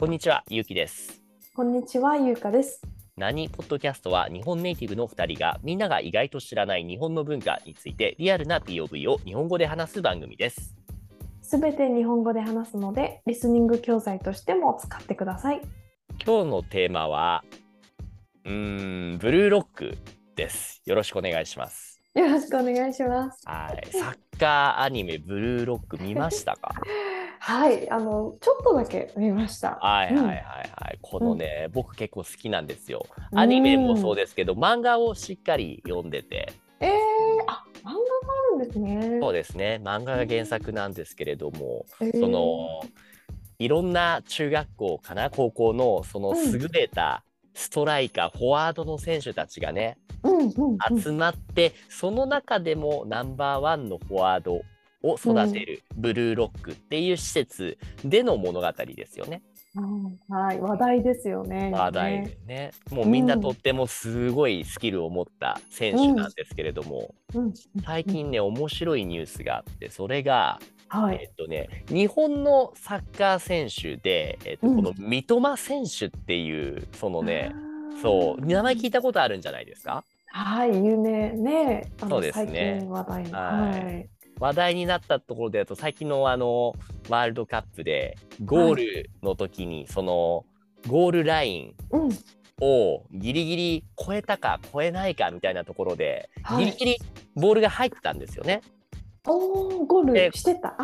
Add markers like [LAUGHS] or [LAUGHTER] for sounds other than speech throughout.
こんにちは、ゆうきです。こんにちは、ゆうかです。何ポッドキャストは日本ネイティブの2人がみんなが意外と知らない日本の文化についてリアルな POV を日本語で話す番組です。すべて日本語で話すので、リスニング教材としても使ってください。今日のテーマは、うーん、ブルーロックです。よろしくお願いします。よろしくお願いします。はい、サッカーアニメブルーロック見ましたか？[LAUGHS] はい、あの、ちょっとだけ見ました。はいはいはいはい。このね、僕結構好きなんですよ。アニメもそうですけど、漫画をしっかり読んでて、えー、あ、漫画があるんですね。そうですね、漫画が原作なんですけれども、えー。そのいろんな中学校かな？高校のそのうん。優れたストライカー、フォワードの選手たちがねうんうんうん、集まって、その中でもナンバーワンのフォワードを育てるブルーロックっていう施設での物語ですよね。うんはい、話題ですよね。話題でね。もうみんなとってもすごいスキルを持った選手なんですけれども、うん、最近ね面白いニュースがあってそれがはい、えっとね、日本のサッカー選手で、えっと、うんこの三笘選手っていう、そのね、そう、名前聞いたことあるんじゃないですか？はい、有名ね。あのそうですね最近話題の。はいはい。話題になったところでだと、最近のあの、ワールドカップで、ゴールの時に、その、ゴールラインうん、をギリギリ超えたか超えないかみたいなところで、はい。ギリギリボールが入ったんですよね。おー、ゴーでルしてた？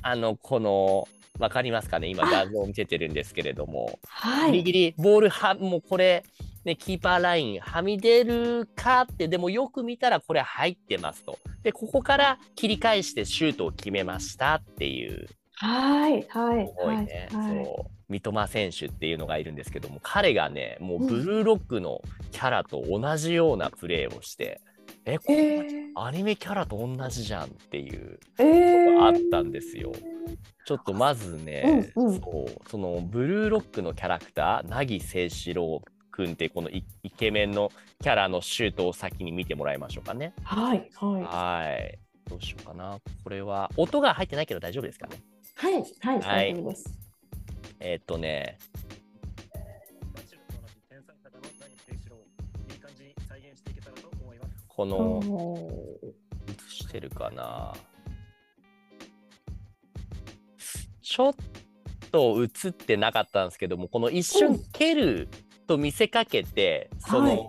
あの、この、わかりますかね？今画像を見せてるんですけれども、はい。ギリギリボールはもうこれ、ね、キーパーラインはみ出るかってでもよく見たらこれ入ってますと。でここから切り返してシュートを決めましたっていう。はい、はい、すごいね、はい、はい。そう三笘選手っていうのがいるんですけども彼がねもうブルーロックのキャラと同じようなプレーをして、えこえれー、アニメキャラと同じじゃんっていうえー、のがあったんですよ。ちょっとまずね、うんうん。そうそのブルーロックのキャラクター凪誠志郎君ってこのイイケメンのキャラのシュートを先に見てもらいましょうかね。はい、はい、はい。どうしようかな。これは音が入ってないけど大丈夫ですかね。はい、はい、はい大丈夫です。えーっとね。このお映してるかな。ちょっと映ってなかったんですけども、この一う瞬ん蹴ると見せかけて、その、はい。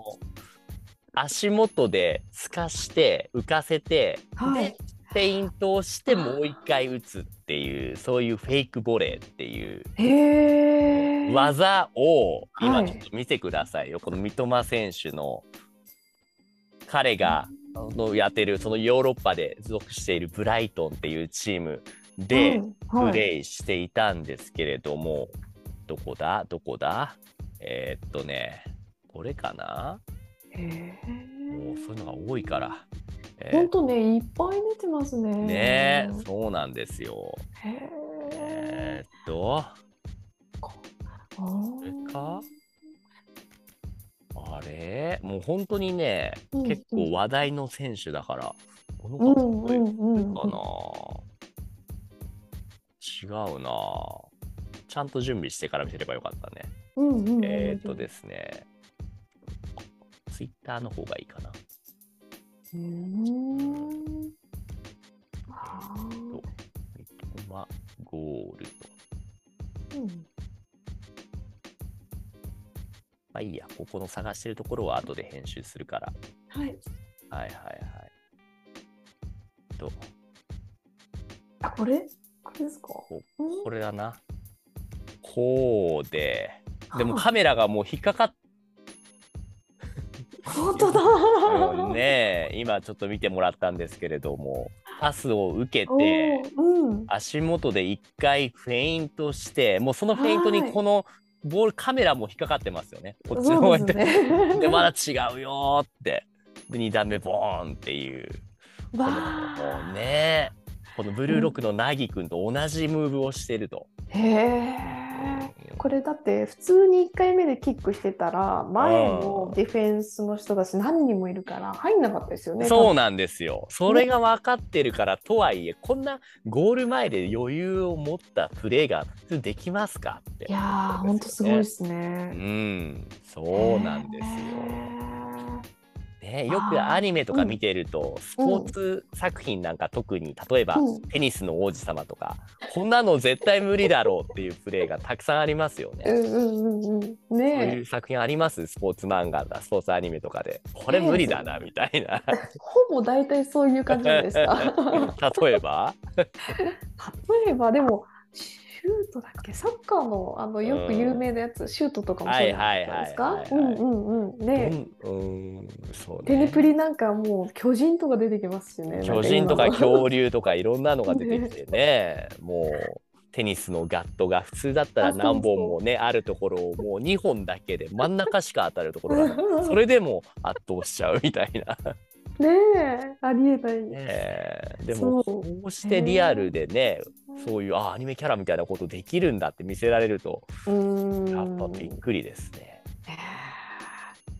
足元で透かして浮かせて、はい。でフェイントをしてもう一回打つっていうそういうフェイクボレーっていう。技を今はいちょっと見てくださいよ、この三笘選手の彼があのやってるそのヨーロッパで属しているブライトンっていうチームでプはい、レーしていたんですけれども、どこだ？どこだ？えーっとねこれかな？へもうえ。そういうのが多いから。えー本当ね、いっぱい出てますね。ねえそうなんですよ。へえーえ。っとあこーれか？あれ？もう本当にね、うんうん結構話題の選手だから、このうん方これうんうんかな、違うなちゃんと準備してから見せればよかったね。えーっとですね、ツイッターの方がいいかな。うーん。あと三笘ゴールと。ーうんまあいいや、ここの探してるところは後で編集するから。はい。はいはいはい。と、あ、これ？これですか？こうんこれだな。こうで、でもあカメラがもう引っかかっ本当だ。[LAUGHS] うんねえ今ちょっと見てもらったんですけれども、パスを受けおて、ーうん。足元で一回フェイントして、もうそのフェイントはいにこのボールカメラも引っかかってますよね。こっちの方に。すね。で、まだ違うよーって。で、2段目ボーンっていう。わもあう。ねこのブルーロックの凪くんと同じムーブをしてると。へえ。ここれだって普通に1回目でキックしてたら前のディフェンスの人たち何人もいるから入んなかったですよね。そうなんですよ。それが分かってるからとはいえ、こんなゴール前で余裕を持ったプレーが普通できますかって。いやー、ほんとすごいですうね。ん、そうなんですよ。ね、よくアニメとか見てると、スポーツ作品なんか特に例えば、うん。テニスの王子様とかこんなの絶対無理だろうっていうプレーがたくさんありますよね。そうねいう作品あります？スポーツ漫画だスポーツアニメとかで。これ無理だなみたいな。え、[LAUGHS] ほぼ大体そういう感じですか。[LAUGHS] 例えば？[LAUGHS] 例えばでもシュートだっけ？サッカーのあのよく有名なやつ、シュートとかもそうじゃないですか？ね、うんうんそうテニねプリなんかもう巨人とか出てきますしね。巨人とか恐竜とかいろんなのが出てきてね。[LAUGHS] もうテニスのガットが普通だったら何本もねあるところをもう2本だけで真ん中しか当たるところがそれでも圧倒しちゃうみたいな。ねえありえない、ねえ。でもこうしてリアルでねうんそういうあアニメキャラみたいなことできるんだって見せられるとやっぱびっくりですね。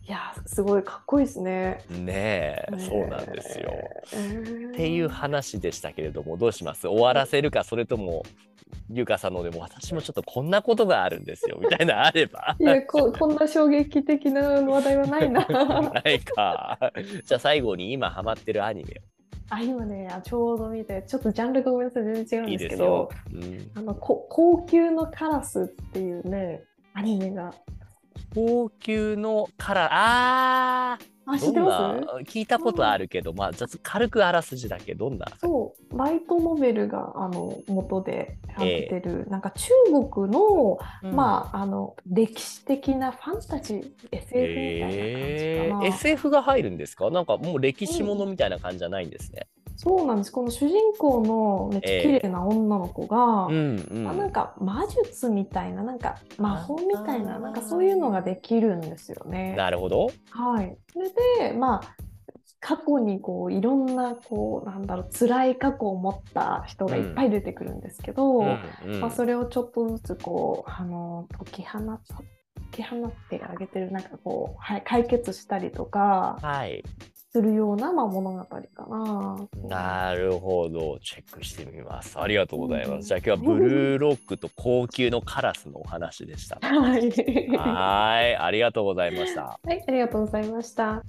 いやすごいかっこいいですね。ねえそうなんですよ。えっていう話でしたけれどもどうします？終わらせるかそれともゆかさんのでも私もちょっとこんなことがあるんですよみたいなのあれば。いやこ [LAUGHS] こんな衝撃的な話題はないな。[LAUGHS] ないか。じゃあ最後に今ハマってるアニメあ今ねあちょうど見てちょっとジャンルがごめんなさい全然違うんですけど。うんあのこ高級のカラスっていうねアニメが高級のカラー。あー。あ知ってます？な？聞いたことあるけどまあじゃあ軽くあらすじだけ？どんな？そう。ライトノベルがあの元でやってる、なんか中国の、あまああの歴史的なファンタジー SF みたいな感じかな、えー、SF が入るんですか？なんかもう歴史ものみたいな感じじゃないんですね。そうなんですこの主人公のめっちゃ綺麗な女の子が、うんうんまあ、なんか魔術みたいななんか魔法みたいななんかそういうのができるんですよね。なるほど。はい、それでまあ過去にこういろんなこうなんだろう辛い過去を持った人がいっぱい出てくるんですけど、うんうんまあ、それをちょっとずつこうあの解き放解き放ってあげてるなんかこう、はい、解決したりとかはい。するような、まあ、物語かな。なるほど。チェックしてみます。ありがとうございます。うんじゃあ今日はブルーロックと高級のカラスのお話でした。[LAUGHS] はい、はい。ありがとうございました。はい、ありがとうございました。